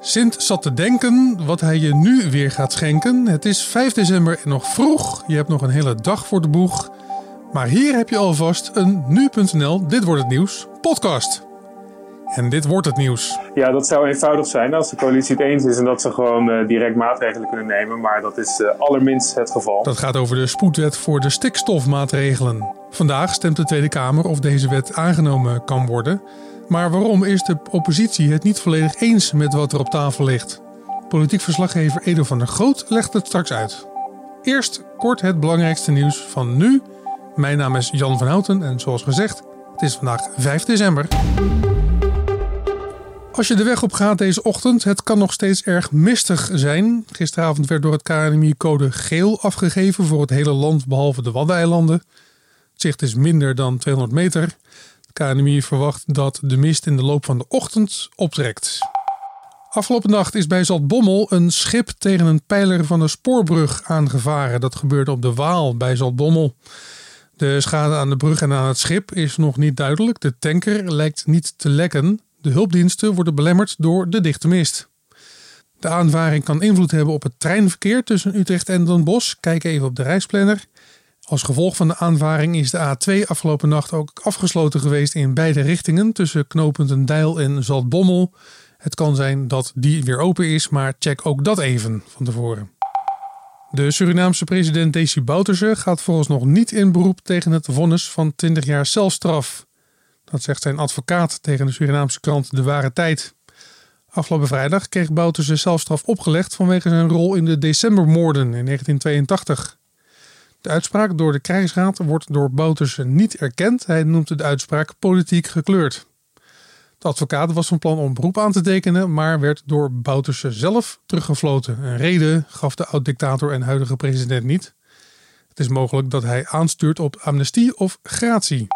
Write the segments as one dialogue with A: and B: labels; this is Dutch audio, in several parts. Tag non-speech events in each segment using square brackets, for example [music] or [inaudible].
A: Sint zat te denken wat hij je nu weer gaat schenken. Het is 5 december en nog vroeg. Je hebt nog een hele dag voor de boeg. Maar hier heb je alvast een nu.nl Dit wordt het nieuws podcast. En dit wordt het nieuws.
B: Ja, dat zou eenvoudig zijn als de coalitie het eens is en dat ze gewoon uh, direct maatregelen kunnen nemen. Maar dat is uh, allerminst het geval.
A: Dat gaat over de spoedwet voor de stikstofmaatregelen. Vandaag stemt de Tweede Kamer of deze wet aangenomen kan worden. Maar waarom is de oppositie het niet volledig eens met wat er op tafel ligt? Politiek verslaggever Edo van der Groot legt het straks uit. Eerst kort het belangrijkste nieuws van nu. Mijn naam is Jan van Houten en zoals gezegd, het is vandaag 5 december. Als je de weg op gaat deze ochtend, het kan nog steeds erg mistig zijn. Gisteravond werd door het KNMI code geel afgegeven voor het hele land behalve de Waddeneilanden. Het zicht is minder dan 200 meter. KNMI verwacht dat de mist in de loop van de ochtend optrekt. Afgelopen nacht is bij Zaltbommel een schip tegen een pijler van de spoorbrug aangevaren. Dat gebeurde op de Waal bij Zaltbommel. De schade aan de brug en aan het schip is nog niet duidelijk. De tanker lijkt niet te lekken. De hulpdiensten worden belemmerd door de dichte mist. De aanvaring kan invloed hebben op het treinverkeer tussen Utrecht en Den Bosch. Kijk even op de reisplanner. Als gevolg van de aanvaring is de A2 afgelopen nacht ook afgesloten geweest in beide richtingen tussen knooppunten Deil en Zaltbommel. Het kan zijn dat die weer open is, maar check ook dat even van tevoren. De Surinaamse president Desi Bouterse gaat vooralsnog niet in beroep tegen het vonnis van 20 jaar celstraf. Dat zegt zijn advocaat tegen de Surinaamse krant De Ware Tijd. Afgelopen vrijdag kreeg Bouterse zelfstraf opgelegd vanwege zijn rol in de decembermoorden in 1982. De uitspraak door de krijgsraad wordt door Bouterse niet erkend. Hij noemt de uitspraak politiek gekleurd. De advocaat was van plan om beroep aan te tekenen, maar werd door Bouterse zelf teruggefloten. Een reden gaf de oud-dictator en huidige president niet. Het is mogelijk dat hij aanstuurt op amnestie of gratie.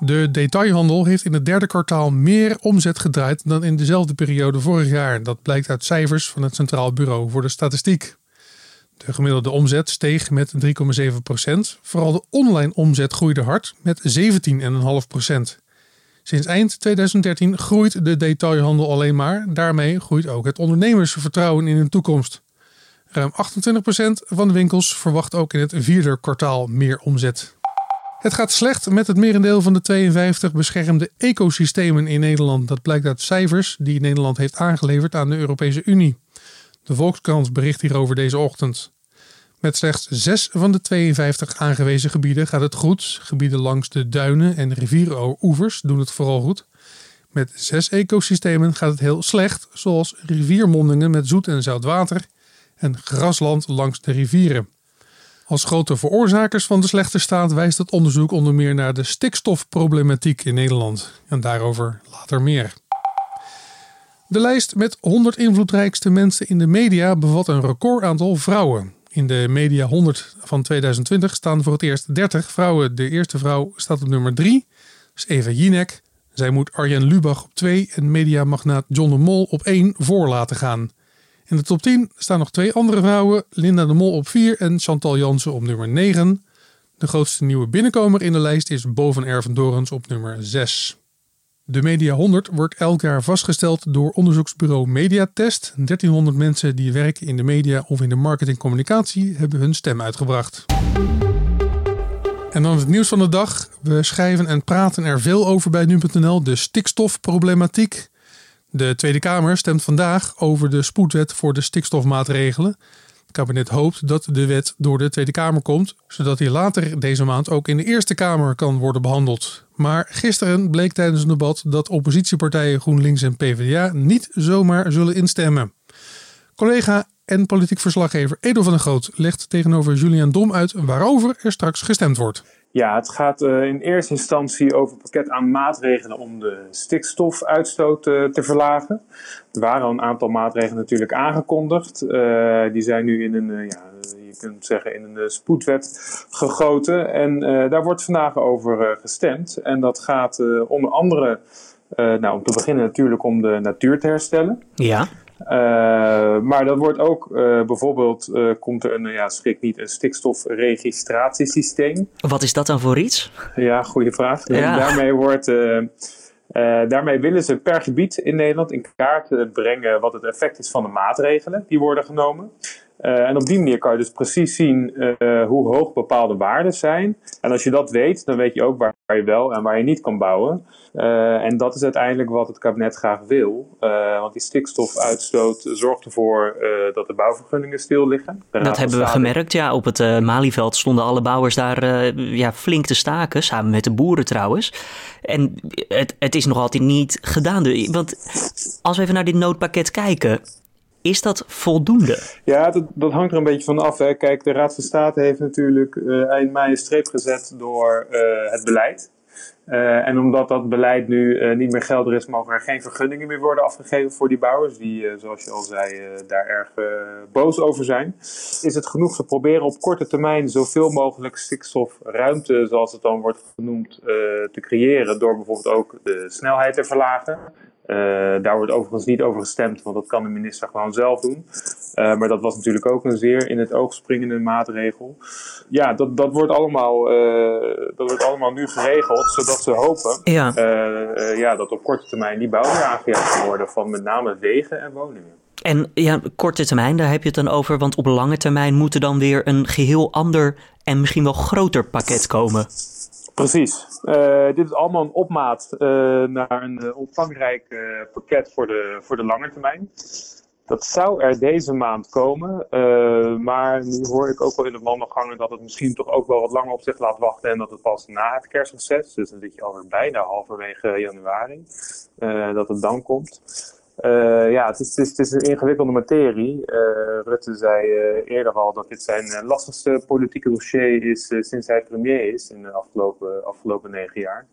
A: De detailhandel heeft in het derde kwartaal meer omzet gedraaid dan in dezelfde periode vorig jaar. Dat blijkt uit cijfers van het Centraal Bureau voor de Statistiek. De gemiddelde omzet steeg met 3,7 procent. Vooral de online omzet groeide hard met 17,5 procent. Sinds eind 2013 groeit de detailhandel alleen maar. Daarmee groeit ook het ondernemersvertrouwen in de toekomst. Ruim 28 procent van de winkels verwacht ook in het vierde kwartaal meer omzet. Het gaat slecht met het merendeel van de 52 beschermde ecosystemen in Nederland. Dat blijkt uit cijfers die Nederland heeft aangeleverd aan de Europese Unie. De Volkskrant bericht hierover deze ochtend. Met slechts 6 van de 52 aangewezen gebieden gaat het goed. Gebieden langs de duinen en rivieroevers doen het vooral goed. Met zes ecosystemen gaat het heel slecht, zoals riviermondingen met zoet en zout water en grasland langs de rivieren. Als grote veroorzakers van de slechte staat wijst het onderzoek onder meer naar de stikstofproblematiek in Nederland. En daarover later meer. De lijst met 100 invloedrijkste mensen in de media bevat een recordaantal vrouwen. In de Media 100 van 2020 staan voor het eerst 30 vrouwen. De eerste vrouw staat op nummer 3, dat is Eva Jinek. Zij moet Arjen Lubach op 2 en mediamagnaat John de Mol op 1 voor laten gaan. In de top 10 staan nog twee andere vrouwen, Linda de Mol op 4 en Chantal Jansen op nummer 9. De grootste nieuwe binnenkomer in de lijst is Boven Dorens op nummer 6. De Media 100 wordt elk jaar vastgesteld door onderzoeksbureau Mediatest. 1300 mensen die werken in de media of in de marketingcommunicatie hebben hun stem uitgebracht. En dan het nieuws van de dag. We schrijven en praten er veel over bij nu.nl. De stikstofproblematiek. De Tweede Kamer stemt vandaag over de spoedwet voor de stikstofmaatregelen. Het kabinet hoopt dat de wet door de Tweede Kamer komt, zodat die later deze maand ook in de Eerste Kamer kan worden behandeld. Maar gisteren bleek tijdens een debat dat oppositiepartijen GroenLinks en PvdA niet zomaar zullen instemmen. Collega en politiek verslaggever Edo van der Groot legt tegenover Julian Dom uit waarover er straks gestemd wordt.
B: Ja, het gaat uh, in eerste instantie over een pakket aan maatregelen om de stikstofuitstoot uh, te verlagen. Er waren al een aantal maatregelen natuurlijk aangekondigd. Uh, die zijn nu in een, ja, je kunt zeggen, in een spoedwet gegoten. En daar wordt vandaag over gestemd. En dat gaat onder andere, nou, om te beginnen natuurlijk om de natuur te herstellen.
C: Ja.
B: Uh, maar dat wordt ook uh, bijvoorbeeld, uh, komt er een, ja, schrik niet, een stikstofregistratiesysteem.
C: Wat is dat dan voor iets?
B: Ja, goede vraag. Ja. Daarmee wordt daarmee willen ze per gebied in Nederland in kaart brengen wat het effect is van de maatregelen die worden genomen. Uh, en op die manier kan je dus precies zien uh, hoe hoog bepaalde waarden zijn. En als je dat weet, dan weet je ook waar, waar je wel en waar je niet kan bouwen. Uh, en dat is uiteindelijk wat het kabinet graag wil. want die stikstofuitstoot zorgt ervoor dat de bouwvergunningen stil liggen.
C: Dat hebben we gemerkt, ja. Op het Malieveld stonden alle bouwers daar ja, flink te staken, samen met de boeren trouwens. En het, het is nog altijd niet gedaan. Want als we even naar dit noodpakket kijken, is dat voldoende?
B: Ja, dat, dat hangt er een beetje van af. Hè. Kijk, de Raad van State heeft natuurlijk uh, eind mei een streep gezet door uh, het beleid. Uh, en omdat dat beleid nu niet meer geldig is, mogen er geen vergunningen meer worden afgegeven voor die bouwers, die, zoals je al zei, daar erg boos over zijn. Is het genoeg te proberen op korte termijn zoveel mogelijk stikstofruimte, zoals het dan wordt genoemd, te creëren, door bijvoorbeeld ook de snelheid te verlagen. Uh, daar wordt overigens niet over gestemd, want dat kan de minister gewoon zelf doen. Uh, maar dat was natuurlijk ook een zeer in het oog springende maatregel. Ja, dat, dat, wordt, allemaal, uh, dat wordt allemaal nu geregeld, zodat ze hopen ja. ja, dat op korte termijn die bouw weer aangejaagd kan worden van met name wegen en woningen.
C: En ja, korte termijn, daar heb je het dan over, want op lange termijn moet er dan weer een geheel ander en misschien wel groter pakket komen.
B: Precies. Uh, dit is allemaal een opmaat uh, naar een uh, omvangrijk pakket voor de, voor de lange termijn. Dat zou er deze maand komen, maar nu hoor ik ook wel in de wandelgangen dat het misschien toch ook wel wat langer op zich laat wachten en dat het pas na het kerstreces, dus dan zit je alweer bijna halverwege januari, dat het dan komt. Uh, ja, het is, het, is, een ingewikkelde materie. Uh, Rutte zei uh, eerder al dat dit zijn lastigste politieke dossier is sinds hij premier is in de afgelopen, afgelopen negen jaar.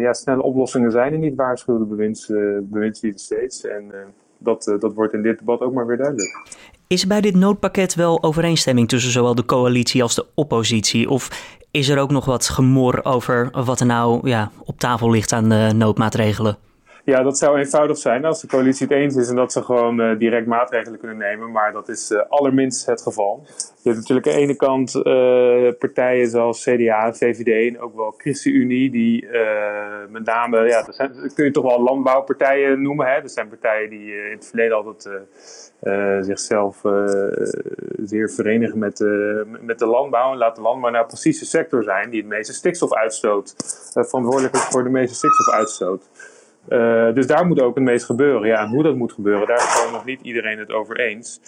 B: ja, snelle oplossingen zijn er niet, waarschuwde bewinds, bewindslieden steeds. En dat, dat wordt in dit debat ook maar weer duidelijk.
C: Is bij dit noodpakket wel overeenstemming tussen zowel de coalitie als de oppositie? Of is er ook nog wat gemor over wat er nou ja, op tafel ligt aan noodmaatregelen?
B: Ja, dat zou eenvoudig zijn als de coalitie het eens is en dat ze gewoon uh, direct maatregelen kunnen nemen. Maar dat is uh, allerminst het geval. Je hebt natuurlijk aan de ene kant uh, partijen zoals CDA, VVD en ook wel ChristenUnie, die met name, ja, dat, zijn, kun je toch wel landbouwpartijen noemen. Hè? Dat zijn partijen die in het verleden altijd zichzelf zeer verenigen met, met de landbouw. En laat de landbouw nou precies de sector zijn die het meeste stikstof uitstoot, verantwoordelijk is voor de meeste stikstofuitstoot. Uh, dus daar moet ook het meest gebeuren. Ja, en hoe dat moet gebeuren, daar is gewoon nog niet iedereen het over eens.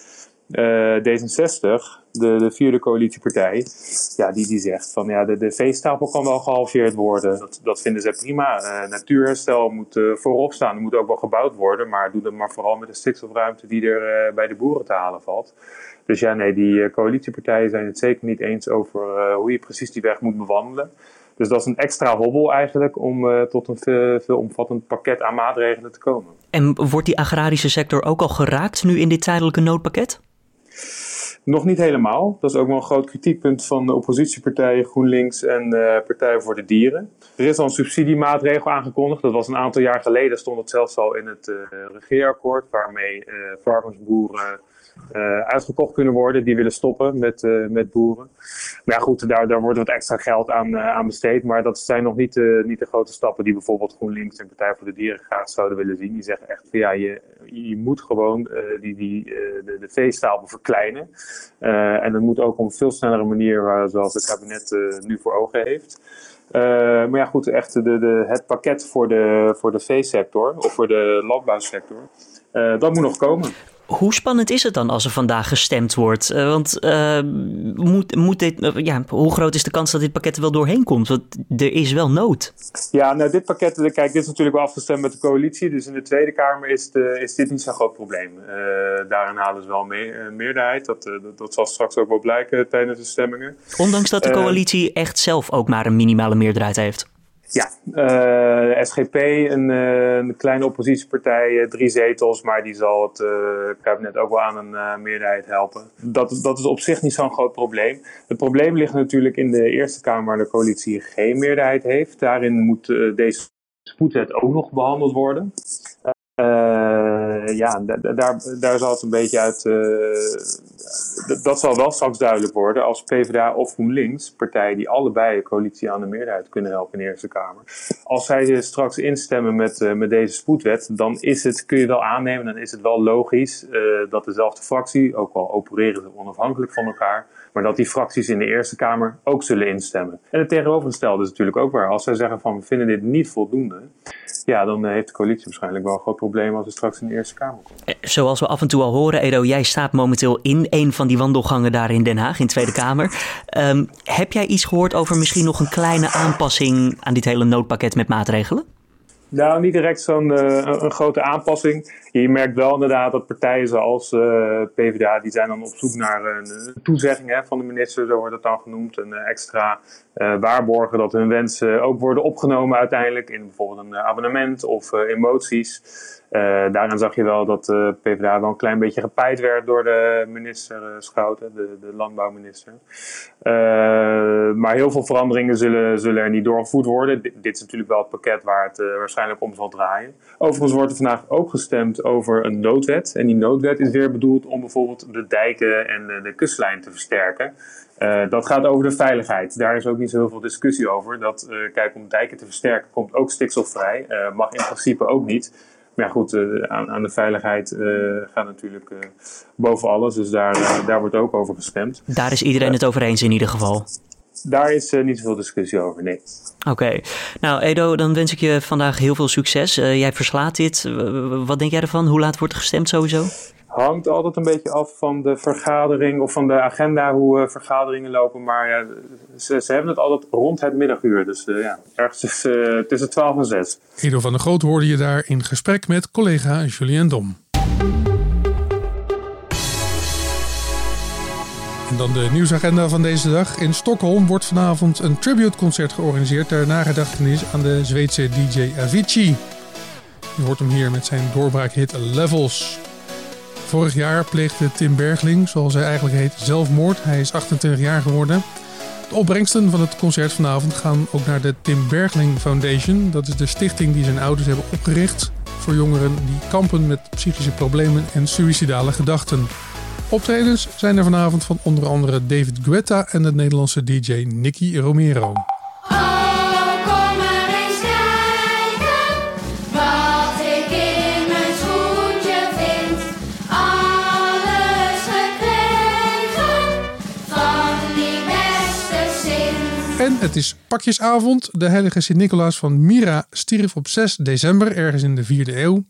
B: Uh, D66, de, de vierde coalitiepartij, ja, die, die zegt van ja, de, de veestapel kan wel gehalveerd worden. Dat, dat vinden ze prima. Uh, natuurherstel moet voorop staan. Moet ook wel gebouwd worden, maar doe dat maar vooral met de stikstofruimte die er bij de boeren te halen valt. Dus ja, nee, die coalitiepartijen zijn het zeker niet eens over hoe je precies die weg moet bewandelen. Dus dat is een extra hobbel eigenlijk om uh, tot een veel, veelomvattend pakket aan maatregelen te komen.
C: En wordt die agrarische sector ook al geraakt nu in dit tijdelijke noodpakket?
B: Nog niet helemaal. Dat is ook wel een groot kritiekpunt van de oppositiepartijen GroenLinks en uh, Partij voor de Dieren. Er is al een subsidiemaatregel aangekondigd. Dat was een aantal jaar geleden, stond het zelfs al in het uh, regeerakkoord, waarmee varkensboeren uh, uitgekocht kunnen worden. Die willen stoppen met, uh, met boeren. Maar ja, goed, daar, daar wordt wat extra geld aan, uh, aan besteed. Maar dat zijn nog niet, niet de grote stappen die bijvoorbeeld GroenLinks en Partij voor de Dieren graag zouden willen zien. Die zeggen echt ja, je, je moet gewoon die, die, de, de veestapel verkleinen. en dat moet ook op een veel snellere manier, zoals het kabinet nu voor ogen heeft. maar ja, goed, echt de, de, het pakket voor de, voor de veesector of voor de landbouwsector, dat moet nog komen.
C: Hoe spannend is het dan als er vandaag gestemd wordt? Uh, want uh, moet, moet dit, uh, ja, hoe groot is de kans dat dit pakket er wel doorheen komt? Want er is wel nood.
B: Ja, nou, dit pakket, kijk, dit is natuurlijk wel afgestemd met de coalitie. Dus in de Tweede Kamer is, de, is dit niet zo'n groot probleem. daarin halen ze wel mee, meerderheid. Dat, dat, dat, zal straks ook wel blijken tijdens de stemmingen.
C: Ondanks dat de coalitie echt zelf ook maar een minimale meerderheid heeft.
B: Ja, uh, SGP, een, uh, een, kleine oppositiepartij, uh, drie zetels, maar die zal het kabinet ook wel aan een meerderheid helpen. Dat, dat is op zich niet zo'n groot probleem. Het probleem ligt natuurlijk in de Eerste Kamer, waar de coalitie geen meerderheid heeft. Daarin moet deze spoedwet ook nog behandeld worden. Ja, daar, daar zal het een beetje uit. dat zal wel straks duidelijk worden als PvdA of GroenLinks, partijen die allebei een coalitie aan de meerderheid kunnen helpen in de Eerste Kamer. Als zij straks instemmen met, met deze spoedwet, dan is het, kun je wel aannemen, dan is het wel logisch dat dezelfde fractie, ook al opereren ze onafhankelijk van elkaar, maar dat die fracties in de Eerste Kamer ook zullen instemmen. En het tegenovergestelde is natuurlijk ook waar. Als zij zeggen van we vinden dit niet voldoende, ja, dan eh, heeft de coalitie waarschijnlijk wel een groot probleem als het straks in de Eerste Kamer komt.
C: Eh, zoals we af en toe al horen, Edo, jij staat momenteel in een van die wandelgangen daar in Den Haag, in de Tweede Kamer. [laughs] Ehm, heb jij iets gehoord over misschien nog een kleine aanpassing aan dit hele noodpakket met maatregelen?
B: Nou, niet direct zo'n uh, een grote aanpassing. Je merkt wel inderdaad dat partijen zoals uh, PvdA, die zijn dan op zoek naar een toezegging hè, van de minister, zo wordt het dan genoemd. Een extra waarborgen dat hun wensen ook worden opgenomen uiteindelijk in bijvoorbeeld een abonnement of in moties. Uh, daarin zag je wel dat de PvdA wel een klein beetje gepijt werd door de minister Schouten, de, de landbouwminister. Maar heel veel veranderingen zullen, zullen er niet doorgevoerd worden. dit is natuurlijk wel het pakket waar het waarschijnlijk om zal draaien. Overigens wordt er vandaag ook gestemd over een noodwet. En die noodwet is weer bedoeld om bijvoorbeeld de dijken en de, de kustlijn te versterken. Dat gaat over de veiligheid. Daar is ook niet zo heel veel discussie over. Dat, kijk, om dijken te versterken komt ook stikstofvrij. Uh, mag in principe ook niet. Maar ja, goed, aan, aan, de veiligheid gaat natuurlijk boven alles. Dus daar, daar wordt ook over gestemd.
C: Daar is iedereen het over eens in ieder geval.
B: Daar is niet zoveel discussie over, nee.
C: Oké. Nou, Edo, dan wens ik je vandaag heel veel succes. jij verslaat dit. wat denk jij ervan? Hoe laat wordt ergestemd sowieso?
B: Hangt altijd een beetje af van de vergadering of van de agenda, hoe uh, vergaderingen lopen. Maar ze, hebben het altijd rond het middaguur. Dus uh, ja, ergens tussen, uh, tussen 12 en 6.
A: Edo van der Groot hoorde je daar in gesprek met collega Julien Dom. En dan de nieuwsagenda van deze dag. In Stockholm wordt vanavond een tributeconcert georganiseerd ter nagedachtenis aan de Zweedse DJ Avicii. Je hoort hem hier met zijn doorbraakhit Levels. Vorig jaar pleegde Tim Bergling, zoals hij eigenlijk heet, zelfmoord. Hij is 28 jaar geworden. De opbrengsten van het concert vanavond gaan ook naar de Tim Bergling Foundation. Dat is de stichting die zijn ouders hebben opgericht voor jongeren die kampen met psychische problemen en suïcidale gedachten. Optredens zijn er vanavond van onder andere David Guetta en de Nederlandse DJ Nicky Romero. Het is pakjesavond. De heilige Sint-Nicolaas van Mira stierf op 6 december, ergens in de 4e eeuw.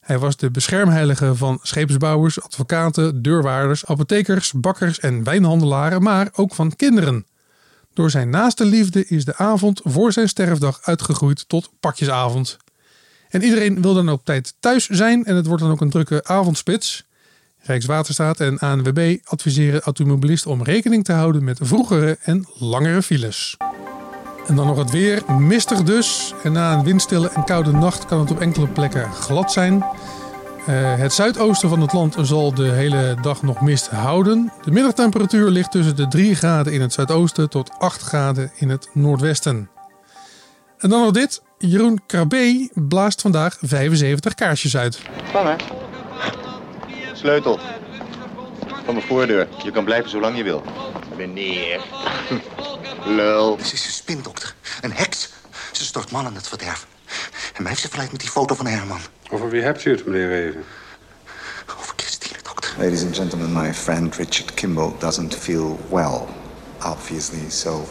A: Hij was de beschermheilige van scheepsbouwers, advocaten, deurwaarders, apothekers, bakkers en wijnhandelaren, maar ook van kinderen. Door zijn naaste liefde is de avond voor zijn sterfdag uitgegroeid tot pakjesavond. En iedereen wil dan op tijd thuis zijn en het wordt dan ook een drukke avondspits. Rijkswaterstaat en ANWB adviseren automobilisten om rekening te houden met vroegere en langere files. En dan nog het weer. Mistig dus. En na een windstille en koude nacht kan het op enkele plekken glad zijn. Uh, het zuidoosten van het land zal de hele dag nog mist houden. De middagtemperatuur ligt tussen de 3 graden in het zuidoosten tot 8 graden in het noordwesten. En dan nog dit. Jeroen Krabbe blaast vandaag 75 kaarsjes uit.
D: Vangen sleutel. Van mijn voordeur. Je kan blijven zolang je wil. Meneer. [laughs] Lul.
E: Ze is een spindokter. Een heks. Ze stort mannen in het verderf. En mij heeft ze verleid met die foto van Herman.
F: Over wie hebt u het, meneer Reven?
E: Over Christine, dokter.
G: Ladies and gentlemen, my friend Richard Kimball doesn't feel well, obviously. So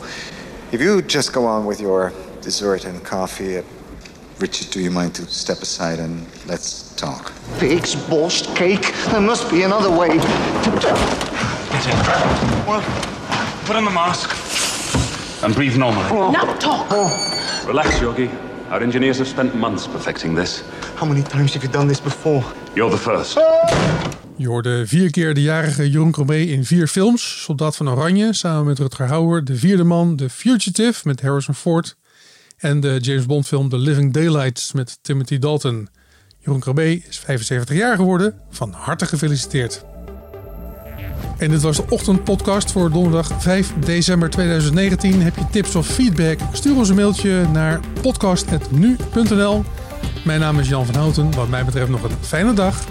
G: if you just go on with your dessert and coffee, Richard, do you mind to step aside and let's talk?
E: Pig's borscht cake. There must be another way.
H: Well, put on the mask and breathe normally.
E: Oh.
I: Now talk.
H: Oh. Relax, Yogi. Our engineers have spent months perfecting this.
E: How many times have you done this before?
H: You're the first.
A: Je hoorde vier keer de jarige Jeroen Cromé in vier films. Soldaat van Oranje samen met Rutger Hauer. De Vierde Man, The Fugitive met Harrison Ford. En de James Bond film The Living Daylights met Timothy Dalton. Jeroen Krabbe is 75 jaar geworden. Van harte gefeliciteerd. En dit was de ochtendpodcast voor donderdag 5 december 2019. Heb je tips of feedback? Stuur ons een mailtje naar podcast.nu.nl. Mijn naam is Jan van Houten. Wat mij betreft nog een fijne dag